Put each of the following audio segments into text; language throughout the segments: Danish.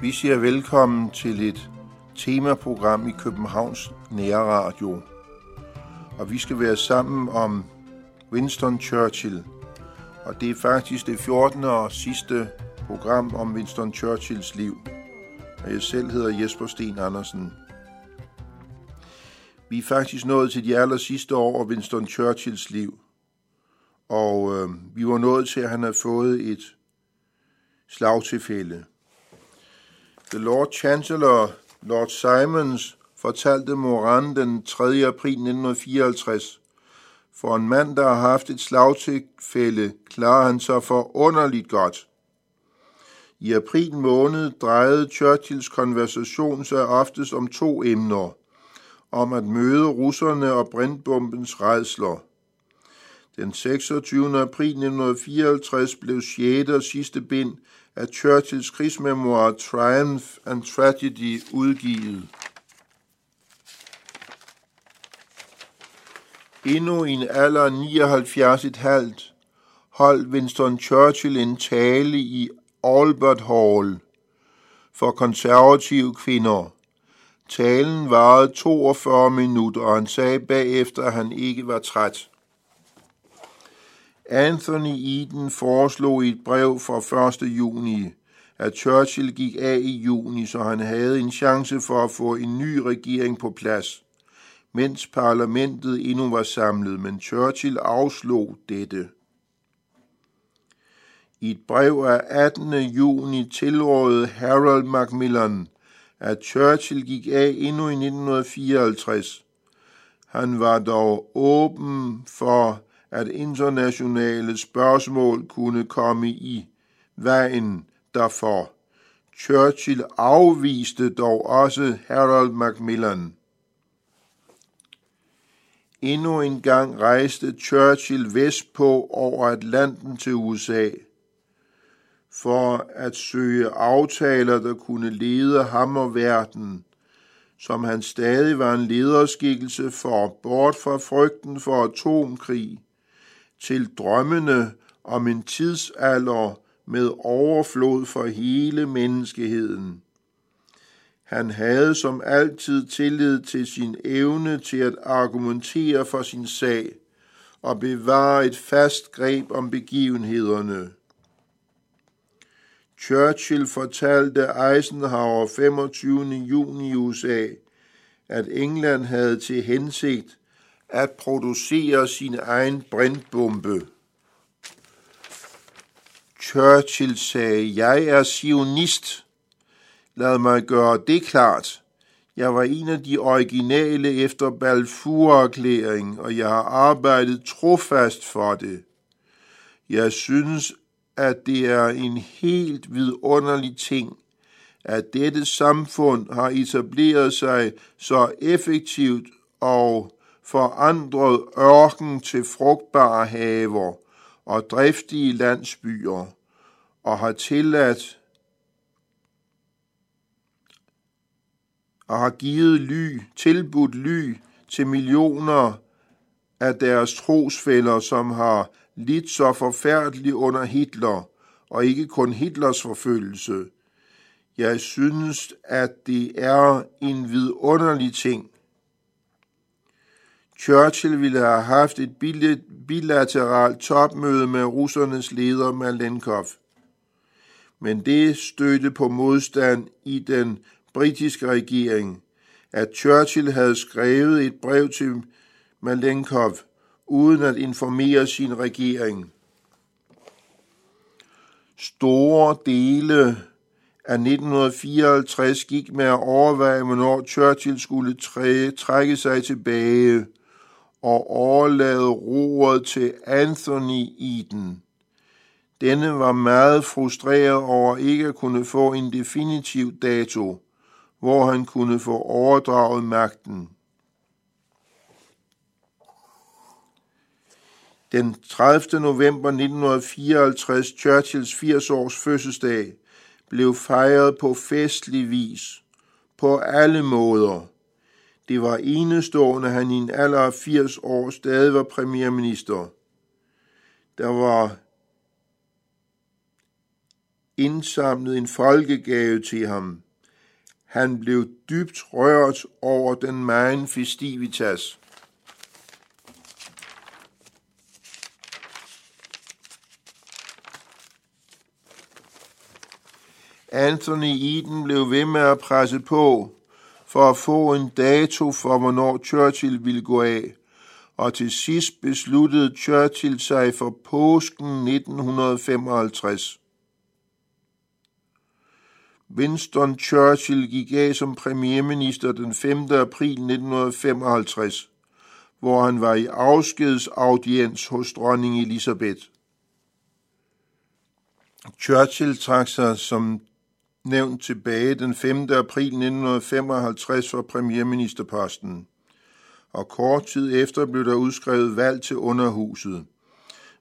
Vi siger velkommen til et temaprogram i Københavns Nærradio. Og vi skal være sammen om Winston Churchill. Og det er faktisk det 14. og sidste program om Winston Churchills liv. Og jeg selv hedder Jesper Sten Andersen. Vi er faktisk nået til de aller sidste år af Winston Churchills liv. Og øh, vi var nået til, at han havde fået et slagtilfælde. The Lord Chancellor, Lord Simons, fortalte Moran den 3. april 1954, for en mand, der har haft et slagtilfælde, klarer han sig for underligt godt. I april måned drejede Churchills konversation sig oftest om to emner. Om at møde russerne og brintbombens redsler. Den 26. april 1954 blev 6. og sidste bind af Churchills krigsmemoir Triumph and Tragedy udgivet. Endnu i en alder af 79,5 holdt Winston Churchill en tale i Albert Hall for konservative kvinder. Talen varede 42 minutter, og han sagde bagefter, at han ikke var træt. Anthony Eden foreslog i et brev fra 1. juni, at Churchill gik af i juni, så han havde en chance for at få en ny regering på plads, mens parlamentet endnu var samlet, men Churchill afslog dette. I et brev af 18. juni tilrådede Harold Macmillan, at Churchill gik af endnu i 1954. Han var dog åben for at internationale spørgsmål kunne komme i vejen derfor. Churchill afviste dog også Harold Macmillan. Endnu en gang rejste Churchill vestpå over Atlanten til USA for at søge aftaler, der kunne lede ham og verden, som han stadig var en lederskikkelse for, bort fra frygten for atomkrig, til drømmene om en tidsalder med overflod for hele menneskeheden. Han havde som altid tillid til sin evne til at argumentere for sin sag og bevare et fast greb om begivenhederne. Churchill fortalte Eisenhower 25. juni i USA, at England havde til hensigt at producere sin egen brintbombe. Churchill sagde, jeg er sionist. Lad mig gøre det klart. Jeg var en af de originale efter Balfour-erklæringen, og jeg har arbejdet trofast for det. Jeg synes, at det er en helt vidunderlig ting, at dette samfund har etableret sig så effektivt og forandret ørken til frugtbare haver og driftige landsbyer, og har tilladt og har givet ly, tilbudt ly til millioner af deres trosfælder, som har lidt så forfærdeligt under Hitler, og ikke kun Hitlers forfølgelse. Jeg synes, at det er en vidunderlig ting, Churchill ville have haft et bilateralt topmøde med russernes leder Malenkov. Men det stødte på modstand i den britiske regering, at Churchill havde skrevet et brev til Malenkov uden at informere sin regering. Store dele af 1954 gik med at overveje, hvornår Churchill skulle trække sig tilbage – og overlade roret til Anthony Eden. Denne var meget frustreret over ikke at kunne få en definitiv dato, hvor han kunne få overdraget magten. Den 30. november 1954, Churchills 80 års fødselsdag, blev fejret på festlig vis, på alle måder – Det var enestående, at han i en alder af 80 år stadig var premierminister. Der var indsamlet en folkegave til ham. Han blev dybt rørt over den megen festivitas. Anthony Eden blev ved med at presse på for at få en dato for, hvornår Churchill ville gå af, og til sidst besluttede Churchill sig for påsken 1955. Winston Churchill gik af som premierminister den 5. april 1955, hvor han var i afskedsaudiens hos dronning Elisabeth. Churchill trak sig som nævnt tilbage den 5. april 1955 for premierministerposten, og kort tid efter blev der udskrevet valg til underhuset,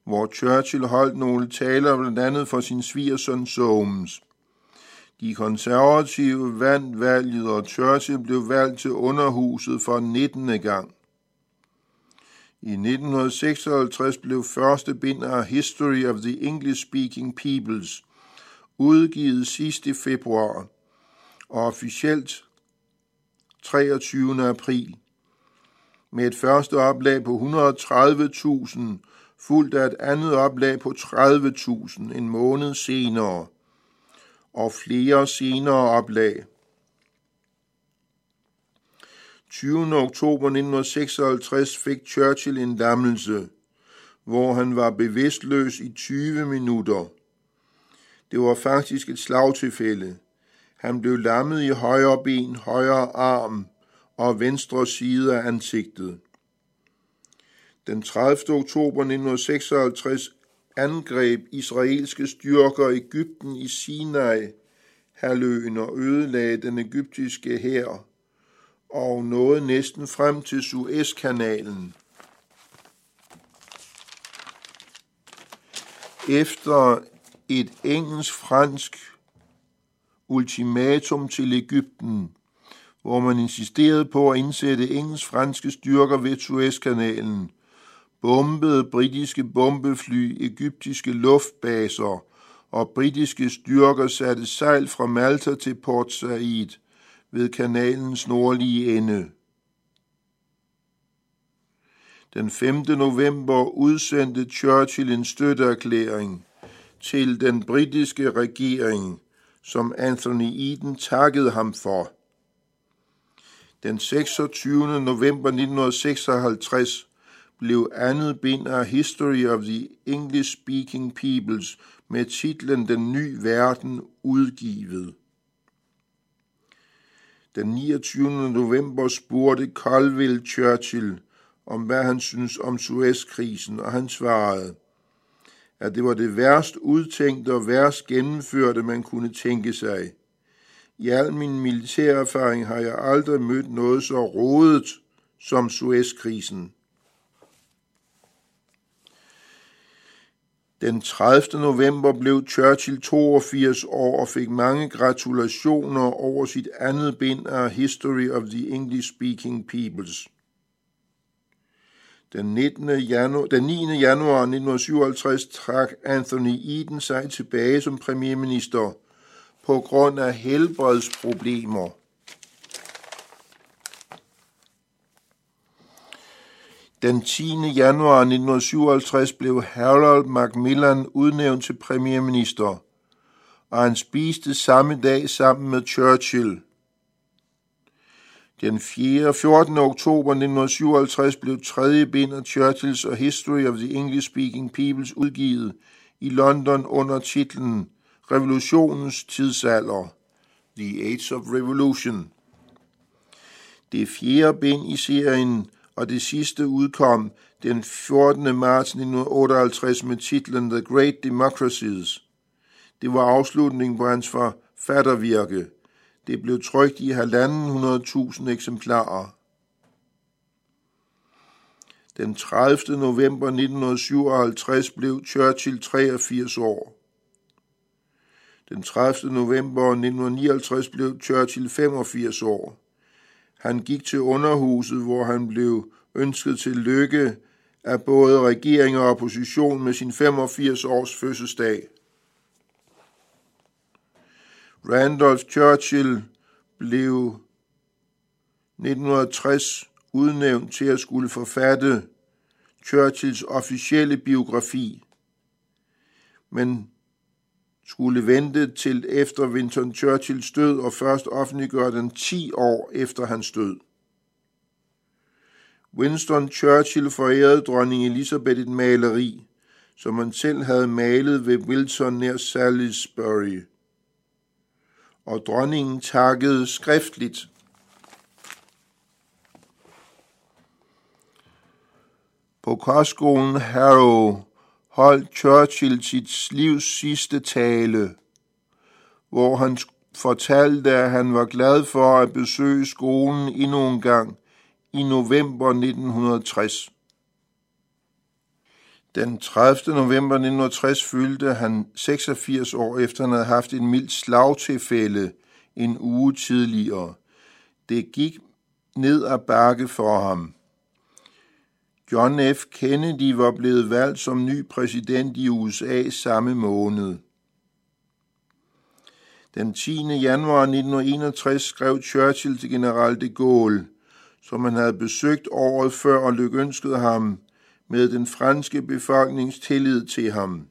hvor Churchill holdt nogle taler blandt andet for sin svigersøn Soames. De konservative vandt valget, og Churchill blev valgt til underhuset for 19. gang. I 1956 blev første bind af History of the English-Speaking Peoples udgivet sidste februar og officielt 23. april med et første oplag på 130.000, fulgt af et andet oplag på 30.000 en måned senere, og flere senere oplag. 20. oktober 1956 fik Churchill en lammelse, hvor han var bevidstløs i 20 minutter. Det var faktisk et slagtilfælde. Han blev lammet i højre ben, højre arm og venstre side af ansigtet. Den 30. oktober 1956 angreb israelske styrker Ægypten i Sinai, halvøen og ødelagde den egyptiske hær og nåede næsten frem til Suezkanalen. Efter et engelsk-fransk ultimatum til Ægypten, hvor man insisterede på at indsætte engelsk-franske styrker ved Suezkanalen, bombede britiske bombefly egyptiske luftbaser, og britiske styrker satte sejl fra Malta til Port Said ved kanalens nordlige ende. Den 5. november udsendte Churchill en støtteerklæring til den britiske regering, som Anthony Eden takkede ham for. Den 26. november 1956 blev andet bind af History of the English-Speaking Peoples med titlen Den Nye verden udgivet. Den 29. november spurgte Colville Churchill om, hvad han synes om Suezkrisen, og han svarede, at det var det værst udtænkte og værst gennemførte, man kunne tænke sig. I al min militærerfaring har jeg aldrig mødt noget så rodet som Suezkrisen. Den 30. november blev Churchill 82 år og fik mange gratulationer over sit andet bind af History of the English-Speaking Peoples. Den, 19. Januar, den 9. januar 1957 trak Anthony Eden sig tilbage som premierminister på grund af helbredsproblemer. Den 10. januar 1957 blev Harold Macmillan udnævnt til premierminister, og han spiste samme dag sammen med Churchill. Den 4. 14. oktober 1957 blev tredje bind af Churchills A History of the English-Speaking Peoples udgivet i London under titlen Revolutionens tidsalder, The Age of Revolution. Det fjerde bind i serien og det sidste udkom den 14. marts 1958 med titlen The Great Democracies. Det var afslutningen på hans forfattervirke. Det blev trykt i 1.500.000 eksemplarer. Den 30. november 1957 blev Churchill 83 år. Den 30. november 1959 blev Churchill 85 år. Han gik til underhuset, hvor han blev ønsket til lykke af både regering og opposition med sin 85 års fødselsdag. Randolph Churchill blev 1960 udnævnt til at skulle forfatte Churchills officielle biografi, men skulle vente til efter Winston Churchills død og først offentliggøre den 10 år efter hans død. Winston Churchill forærede dronning Elizabeth et maleri, som han selv havde malet ved Wilson nær Salisbury. Og dronningen takkede skriftligt. På kostskolen Harrow holdt Churchill sit livs sidste tale, hvor han fortalte, at han var glad for at besøge skolen endnu en gang i november 1960. Den 30. november 1960 fyldte han 86 år efter han havde haft en mild slagtilfælde en uge tidligere. Det gik ned ad bakke for ham. John F. Kennedy var blevet valgt som ny præsident i USA samme måned. Den 10. januar 1961 skrev Churchill til general de Gaulle, som han havde besøgt året før og lykønskede ham med den franske befolknings tillid til ham.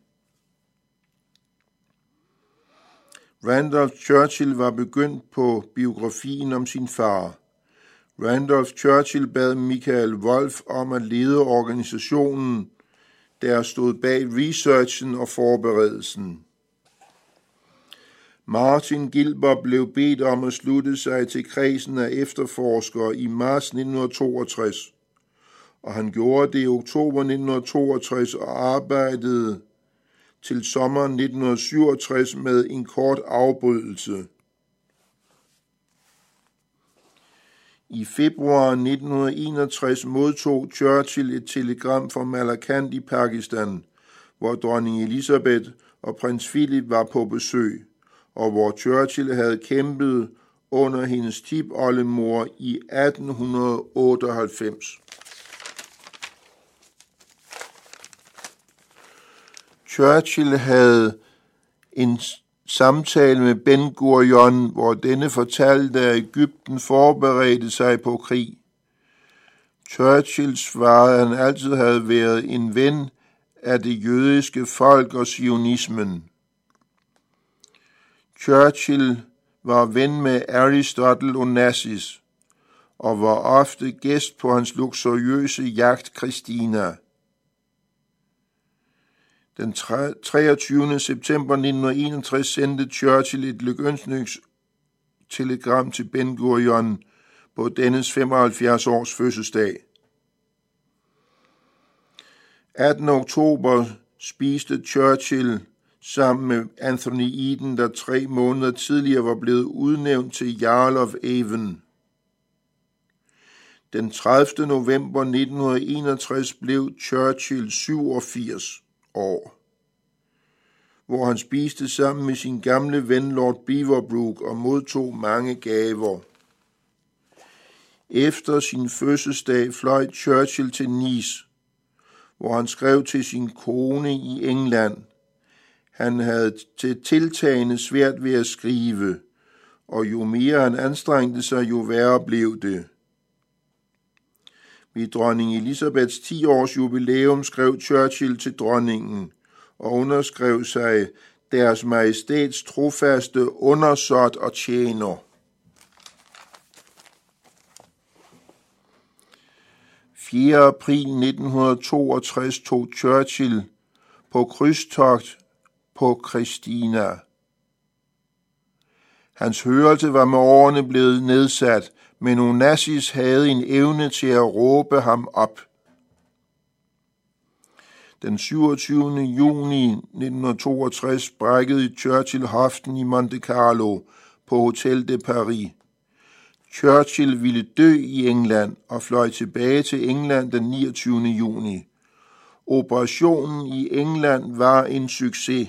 Randolph Churchill var begyndt på biografien om sin far. Randolph Churchill bad Michael Wolf om at lede organisationen, der stod bag researchen og forberedelsen. Martin Gilbert blev bedt om at slutte sig til kredsen af efterforskere i marts 1962, og han gjorde det i oktober 1962 og arbejdede til sommeren 1967 med en kort afbrydelse. I februar 1961 modtog Churchill et telegram fra Malakand i Pakistan, hvor dronning Elizabeth og prins Philip var på besøg, og hvor Churchill havde kæmpet under hendes tipoldemor i 1898. Churchill havde en samtale med Ben Gurion, hvor denne fortalte, at Ægypten forberedte sig på krig. Churchill svarede, at han altid havde været en ven af det jødiske folk og sionismen. Churchill var ven med Aristotle Onassis og var ofte gæst på hans luksuriøse jagt Christina. Den 23. september 1961 sendte Churchill et lykønsningstelegram til Ben Gurion på dennes 75 års fødselsdag. 18. oktober spiste Churchill sammen med Anthony Eden, der tre måneder tidligere var blevet udnævnt til Jarl of Avon. Den 30. november 1961 blev Churchill 87 år, hvor han spiste sammen med sin gamle ven Lord Beaverbrook og modtog mange gaver. Efter sin fødselsdag fløj Churchill til Nice, hvor han skrev til sin kone i England. Han havde til tiltagende svært ved at skrive, og jo mere han anstrengte sig, jo værre blev det. Ved dronning Elisabeths 10-års jubilæum skrev Churchill til dronningen og underskrev sig deres majestæts trofaste undersåt og tjener. 4. april 1962 tog Churchill på krydstogt på Christina. Hans hørelse var med årene blevet nedsat, men Onassis havde en evne til at råbe ham op. Den 27. juni 1962 brækkede Churchill hoften i Monte Carlo på Hotel de Paris. Churchill ville dø i England og fløj tilbage til England den 29. juni. Operationen i England var en succes.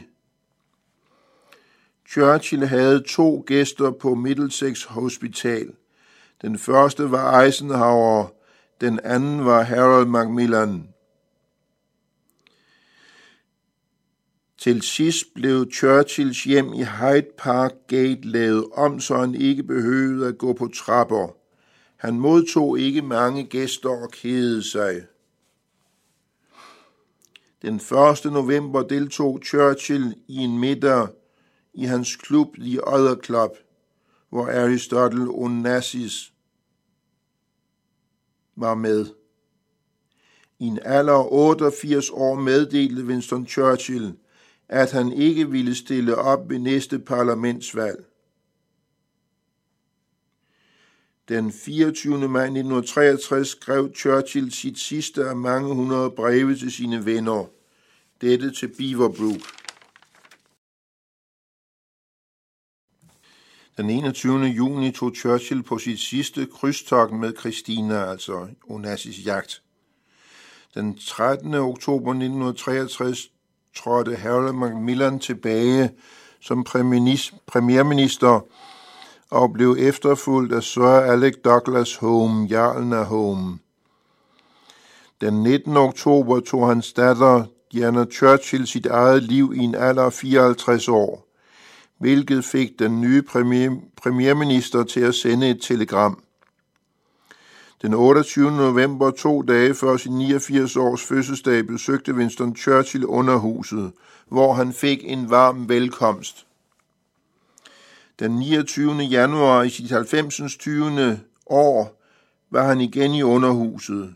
Churchill havde to gæster på Middlesex Hospital. Den første var Eisenhower, den anden var Harold Macmillan. Til sidst blev Churchills hjem i Hyde Park Gate lavet om, så han ikke behøvede at gå på trapper. Han modtog ikke mange gæster og kedede sig. Den 1. november deltog Churchill i en middag i hans klub The Other Club, hvor Aristotle Onassis var med. I en alder af 88 år meddelte Winston Churchill, at han ikke ville stille op ved næste parlamentsvalg. Den 24. maj 1963 skrev Churchill sit sidste af mange hundrede breve til sine venner. Dette til Beaverbrook. Den 21. juni tog Churchill på sit sidste krydstogt med Christina, altså Onassis jagt. Den 13. oktober 1963 trådte Harold Macmillan tilbage som premierminister og blev efterfulgt af Sir Alec Douglas Home, jarlen af Home. Den 19. oktober tog hans datter Diana Churchill sit eget liv i en alder af 54 år, hvilket fik den nye premier, premierminister til at sende et telegram. Den 28. november, to dage før sin 89 års fødselsdag, besøgte Winston Churchill underhuset, hvor han fik en varm velkomst. Den 29. januar i sit 90. 20. år var han igen i underhuset.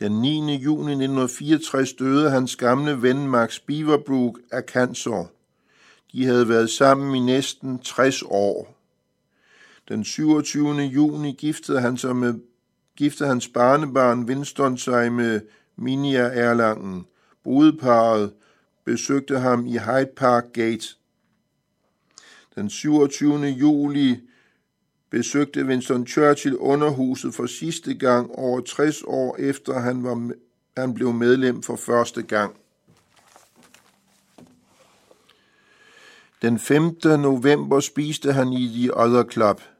Den 9. juni 1964 døde hans gamle ven Max Beaverbrook af cancer. De havde været sammen i næsten 60 år. Den 27. juni giftede han sig med giftede hans barnebarn Winston sig med Minia Erlangen. Brudeparet besøgte ham i Hyde Park Gate. Den 27. juli besøgte Winston Churchill underhuset for sidste gang over 60 år efter han, var, han blev medlem for første gang. Den 5. november spiste han i The Other Club –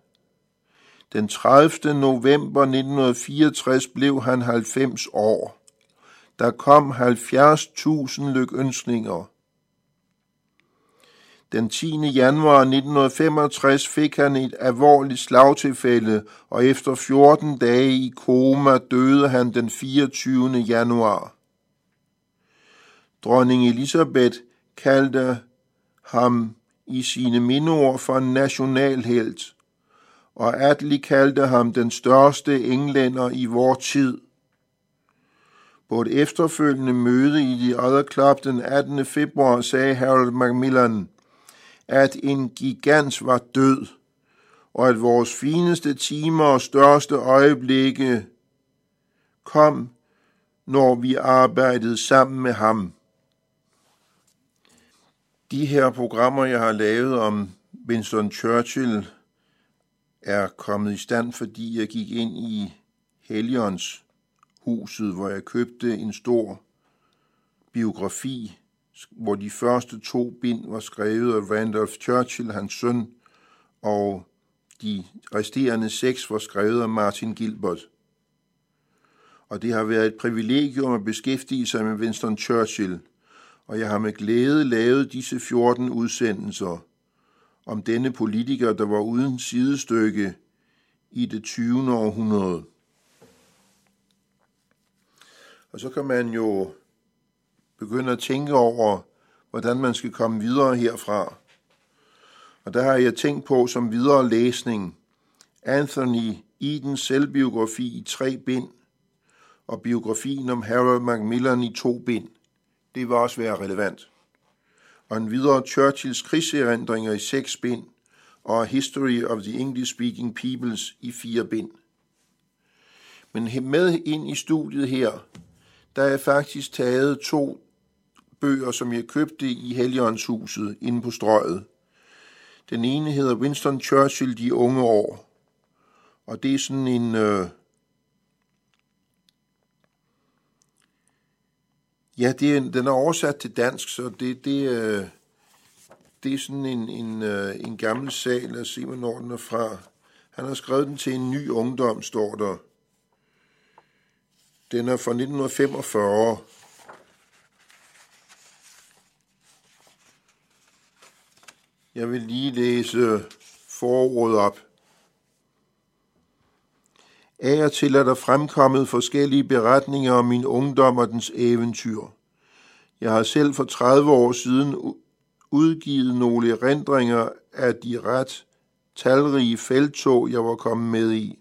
den 30. november 1964 blev han 90 år. Der kom 70.000 lykønskninger. Den 10. januar 1965 fik han et alvorligt slagtilfælde, og efter 14 dage i koma døde han den 24. januar. Dronning Elisabeth kaldte ham i sine mindeord for en nationalhelt og Attlee kaldte ham den største englænder i vor tid. På et efterfølgende møde i The Other Club den 18. februar sagde Harold Macmillan, at en gigant var død, og at vores fineste timer og største øjeblikke kom, når vi arbejdede sammen med ham. De her programmer, jeg har lavet om Winston Churchill, er kommet i stand, fordi jeg gik ind i Helions huset, hvor jeg købte en stor biografi, hvor de første to bind var skrevet af Randolph Churchill, hans søn, og de resterende seks var skrevet af Martin Gilbert. Og det har været et privilegium at beskæftige sig med Winston Churchill, og jeg har med glæde lavet disse 14 udsendelser – om denne politiker, der var uden sidestykke i det 20. århundrede. Og så kan man jo begynde at tænke over, hvordan man skal komme videre herfra. Og der har jeg tænkt på som videre læsning Anthony Edens selvbiografi i tre bind, og biografien om Harold Macmillan i to bind. Det vil også være relevant og en videre Churchills krigserindringer i seks bind, og History of the English-Speaking Peoples i fire bind. Men med ind i studiet her, der er faktisk taget to bøger, som jeg købte i Helligåndshuset inde på strøget. Den ene hedder Winston Churchill, De unge år. Og det er sådan en øh, Ja, det er, den er oversat til dansk, så det, det, øh, det er sådan en, en, øh, en gammel sag. Lad os se, hvornår den er fra. Han har skrevet den til en ny ungdom, står der. Den er fra 1945. Jeg vil lige læse forordet op. Af og til er der fremkommet forskellige beretninger om min ungdom og dens eventyr. Jeg har selv for 30 år siden udgivet nogle erindringer af de ret talrige feltog, jeg var kommet med i.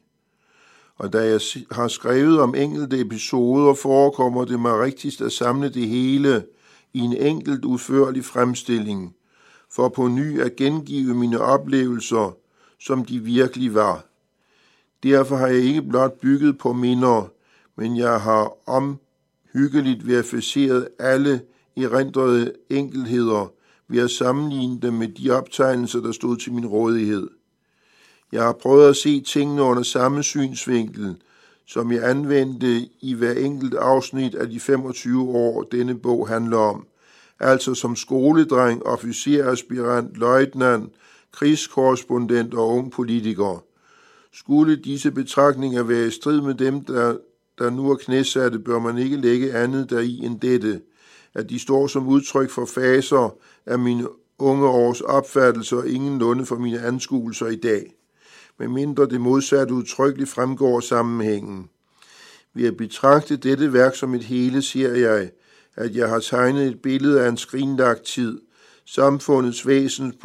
Og da jeg har skrevet om enkelte episoder, forekommer det mig rigtigst at samle det hele i en enkelt udførlig fremstilling, for på ny at gengive mine oplevelser, som de virkelig var. Derfor har jeg ikke blot bygget på minder, men jeg har omhyggeligt verificeret alle erindrede enkelheder ved at sammenligne dem med de optegnelser, der stod til min rådighed. Jeg har prøvet at se tingene under samme synsvinkel, som jeg anvendte i hver enkelt afsnit af de 25 år, denne bog handler om. Altså som skoledreng, officeraspirant, løjtnant, krigskorrespondent og ung politiker. Skulle disse betragtninger være i strid med dem, der, der nu er knæsatte, bør man ikke lægge andet deri end dette, at de står som udtryk for faser af mine unge års opfattelser og ingenlunde for mine anskuelser i dag medmindre det modsatte udtrykkeligt fremgår sammenhængen. Ved at betragte dette værk som et hele, siger jeg, at jeg har tegnet et billede af en skrinlagt tid, samfundets væsens,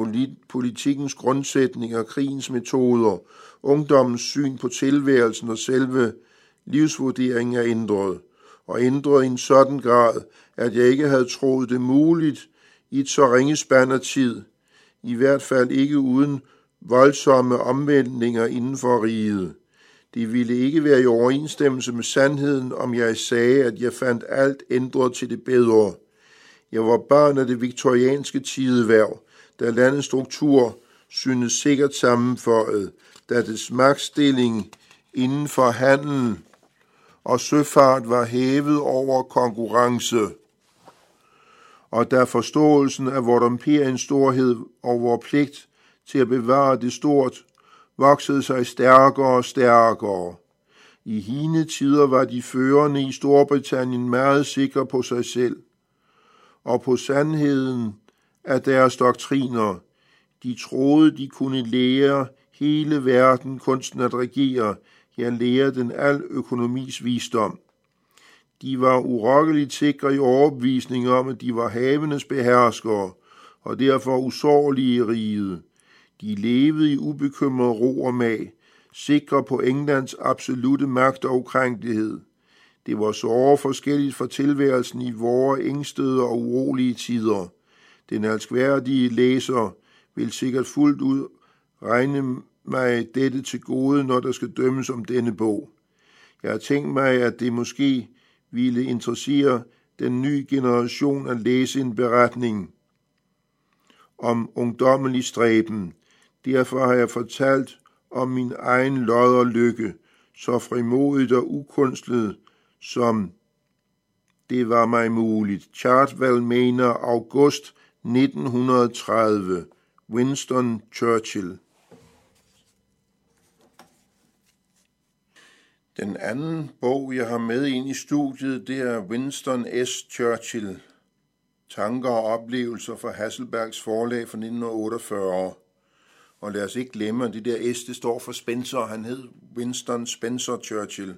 politikens grundsætninger, krigens metoder, ungdommens syn på tilværelsen og selve livsvurderingen er ændret, og ændret i en sådan grad, at jeg ikke havde troet det muligt i et så ringe spand af tid, i hvert fald ikke uden voldsomme omvæltninger inden for riget. Det ville ikke være i overensstemmelse med sandheden, om jeg sagde, at jeg fandt alt ændret til det bedre. Jeg var barn af det viktorianske tideværv, da landets struktur synes sikkert sammenføjet, da dets magtstilling inden for handel og søfart var hævet over konkurrence, og da forståelsen af vort imperiens storhed og vor pligt til at bevare det stort, voksede sig stærkere og stærkere. I hine tider var de førende i Storbritannien meget sikre på sig selv og på sandheden af deres doktriner. De troede, de kunne lære hele verden kunsten at regere, ja lære den al økonomis visdom. De var urokkeligt sikre i overbevisning om, at de var havenes beherskere, og derfor usårlige i riget. De levede i ubekymret ro og mag, sikre på Englands absolute magt og ukrænkelighed. Det var så forskelligt fra tilværelsen i vore ængstede og urolige tider. Den elskværdige læser vil sikkert fuldt ud regne mig dette til gode, når der skal dømmes om denne bog. Jeg har tænkt mig, at det måske ville interessere den nye generation at læse en beretning om ungdommelig stræben, Derfor har jeg fortalt om min egen lod og lykke, så frimodigt og ukunstlet, som det var mig muligt. Chartwell mener august 1930. Winston Churchill. Den anden bog, jeg har med ind i studiet, det er Winston S. Churchill. Tanker og oplevelser fra Hasselbergs forlag fra 1948. Og lad os ikke glemme, at det der S, det står for Spencer. Han hed Winston Spencer Churchill.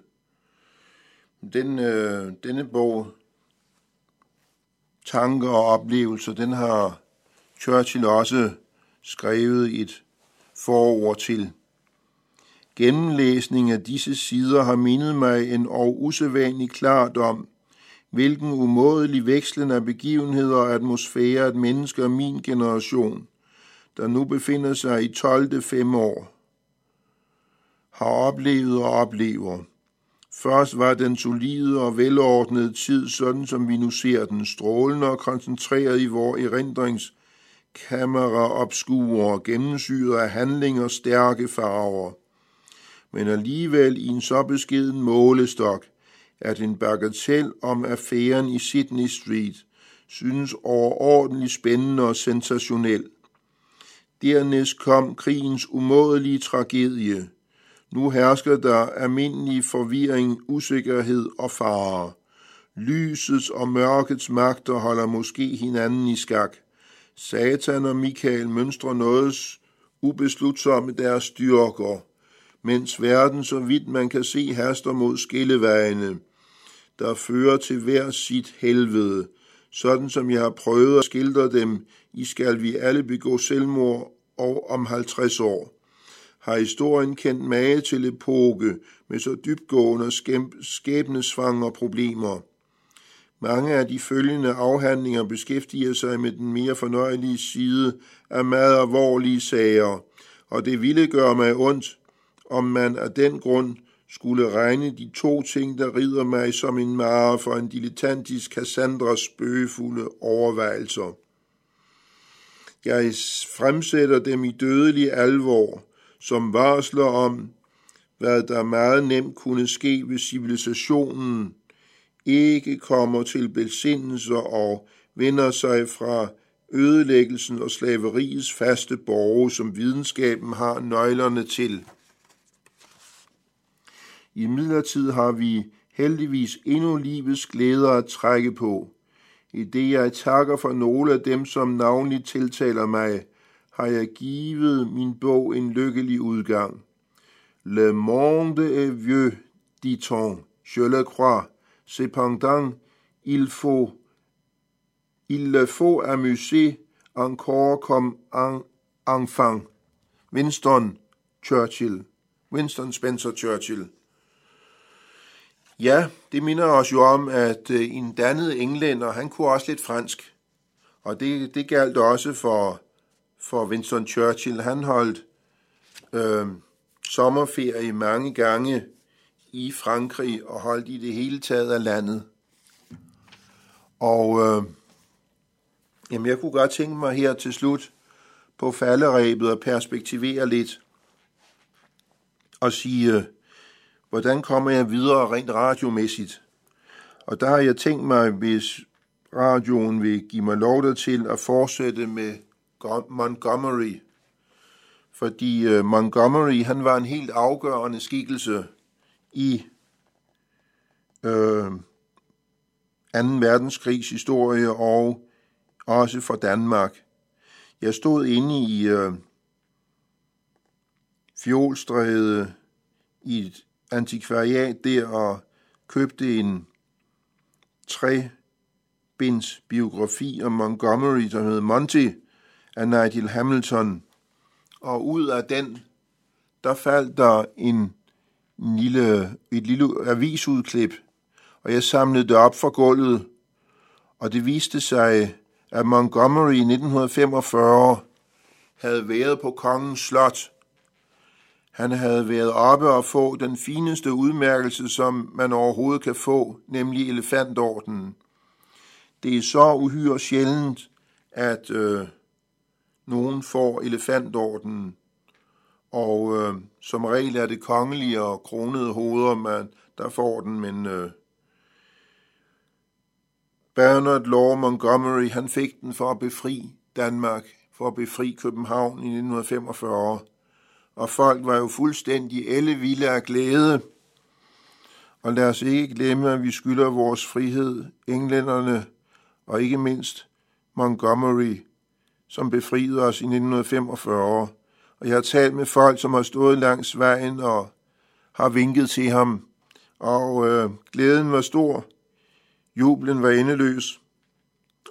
Den, øh, denne bog, Tanker og oplevelser, den har Churchill også skrevet et forord til. Gennemlæsning af disse sider har mindet mig en og usædvanlig klart om, hvilken umådelig vekslen af begivenheder og atmosfære et menneske af min generation der nu befinder sig i 12. fem år, har oplevet og oplever. Først var den solide og velordnede tid, sådan som vi nu ser den, strålende og koncentreret i vores erindringskamera og gennemsyret af handlinger stærke farver. Men alligevel i en så beskeden målestok, at en bagatel om affæren i Sydney Street synes overordentligt spændende og sensationel – Dernæst kom krigens umådelige tragedie. Nu hersker der almindelig forvirring, usikkerhed og fare. Lysets og mørkets magter holder måske hinanden i skak. Satan og Michael mønstrer noget ubeslutsomme deres styrker, mens verden, så vidt man kan se, haster mod skillevejene, der fører til hver sit helvede, sådan som jeg har prøvet at skildre dem, i skal vi alle begå selvmord og om 50 år. Har historien kendt mage til epoke med så dybgående og problemer. Mange af de følgende afhandlinger beskæftiger sig med den mere fornøjelige side af meget alvorlige sager, og det ville gøre mig ondt, om man af den grund skulle regne de to ting, der rider mig som en mare for en dilettantisk Cassandras spøgefulde overvejelser. Jeg fremsætter dem i dødelig alvor, som varsler om, hvad der meget nemt kunne ske, hvis civilisationen ikke kommer til besindelse og vender sig fra ødelæggelsen og slaveriets faste borge, som videnskaben har nøglerne til. I midlertid har vi heldigvis endnu livets glæder at trække på. I det jeg takker for nogle af dem, som navnligt tiltaler mig, har jeg givet min bog en lykkelig udgang. Le monde est vieux, dit-on, je le crois. Cependant, il faut, il le faut amuser encore comme un enfant. Winston Churchill. Winston Spencer Churchill. Ja, det minder os jo om, at øh, en dannet englænder, han kunne også lidt fransk. Og det, det galt også for, for Winston Churchill. Han holdt øh, sommerferie mange gange i Frankrig og holdt i det hele taget af landet. Og øh, jamen, jeg kunne godt tænke mig her til slut på falderæbet og perspektivere lidt og sige, øh, hvordan kommer jeg videre rent radiomæssigt? Og der har jeg tænkt mig, hvis radioen vil give mig lov til at fortsætte med Montgomery. Fordi øh, Montgomery, han var en helt afgørende skikkelse i øh, 2. verdenskrigs historie og også for Danmark. Jeg stod inde i øh, Fjolstræde i et antikvariat der og købte en tre binds biografi om Montgomery, der hed Monty af Nigel Hamilton. Og ud af den, der faldt der en, en lille, et lille avisudklip, og jeg samlede det op fra gulvet, og det viste sig, at Montgomery i 1945 havde været på kongens slot han havde været oppe og få den fineste udmærkelse, som man overhovedet kan få, nemlig elefantordenen. Det er så uhyre sjældent, at øh, nogen får elefantordenen, og øh, som regel er det kongelige og kronede hoveder, man, der får den, men øh, Bernard Law Montgomery, han fik den for at befri Danmark, for at befri København i 1945 og folk var jo fuldstændig ellevilde af glæde. Og lad os ikke glemme, at vi skylder vores frihed, englænderne og ikke mindst Montgomery, som befriede os i 1945. Og jeg har talt med folk, som har stået langs vejen og har vinket til ham, og øh, glæden var stor, jublen var endeløs,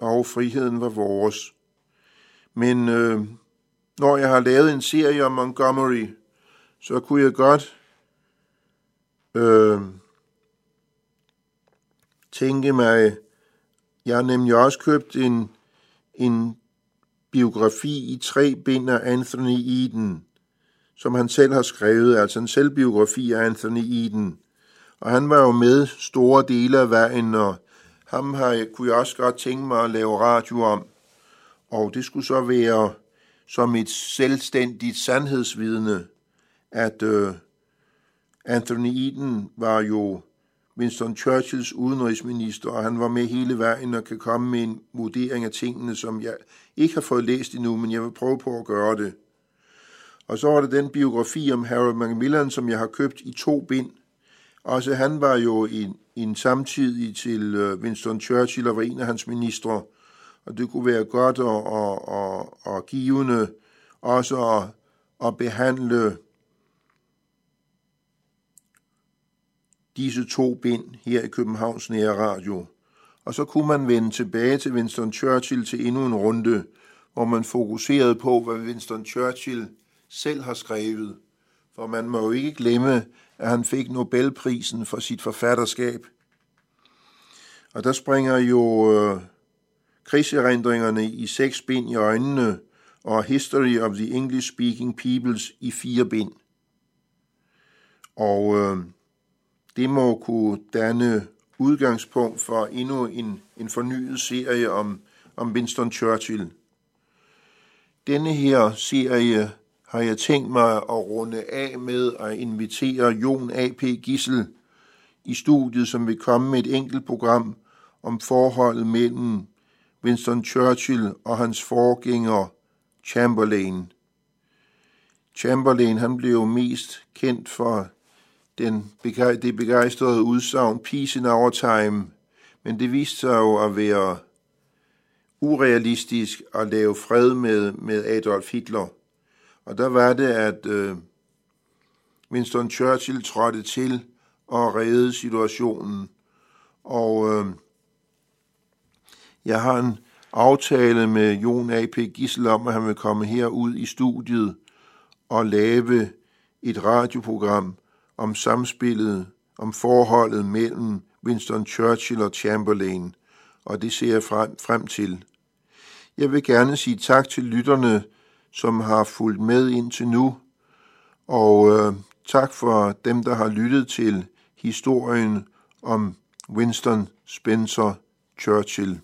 og friheden var vores. Men øh, når jeg har lavet en serie om Montgomery, så kunne jeg godt øh, tænke mig, jeg har nemlig også købt en, en biografi i tre bind af Anthony Eden, som han selv har skrevet, altså en selvbiografi af Anthony Eden. Og han var jo med store dele af vejen, og ham har, kunne jeg også godt tænke mig at lave radio om. Og det skulle så være som et selvstændigt sandhedsvidne, at øh, Anthony Eden var jo Winston Churchills udenrigsminister, og han var med hele vejen og kan komme med en vurdering af tingene, som jeg ikke har fået læst endnu, men jeg vil prøve på at gøre det. Og så var det den biografi om Harold Macmillan, som jeg har købt i to bind. Også han var jo en, en samtidig til øh, Winston Churchill og var en af hans ministre, og det kunne være godt og, og, og, og givende også at, at behandle disse to bind her i Københavns Nære Radio. Og så kunne man vende tilbage til Winston Churchill til endnu en runde, hvor man fokuserede på, hvad Winston Churchill selv har skrevet. For man må jo ikke glemme, at han fik Nobelprisen for sit forfatterskab. Og der springer jo øh, krigserindringerne i seks bind i øjnene, og History of the English-Speaking Peoples i fire bind. Og øh, det må kunne danne udgangspunkt for endnu en, en fornyet serie om, om Winston Churchill. Denne her serie har jeg tænkt mig at runde af med at invitere Jon A.P. Gissel i studiet, som vil komme med et enkelt program om forholdet mellem Winston Churchill og hans forgænger Chamberlain. Chamberlain han blev jo mest kendt for den, det begejstrede udsagn Peace in our time, men det viste sig jo at være urealistisk at lave fred med, med Adolf Hitler. Og der var det, at øh, Winston Churchill trådte til og redde situationen. Og øh, jeg har en aftale med Jon A.P. Gissel om, at han vil komme herud i studiet og lave et radioprogram om samspillet, om forholdet mellem Winston Churchill og Chamberlain, og det ser jeg frem, frem til. Jeg vil gerne sige tak til lytterne, som har fulgt med indtil nu, og øh, tak for dem, der har lyttet til historien om Winston Spencer Churchill.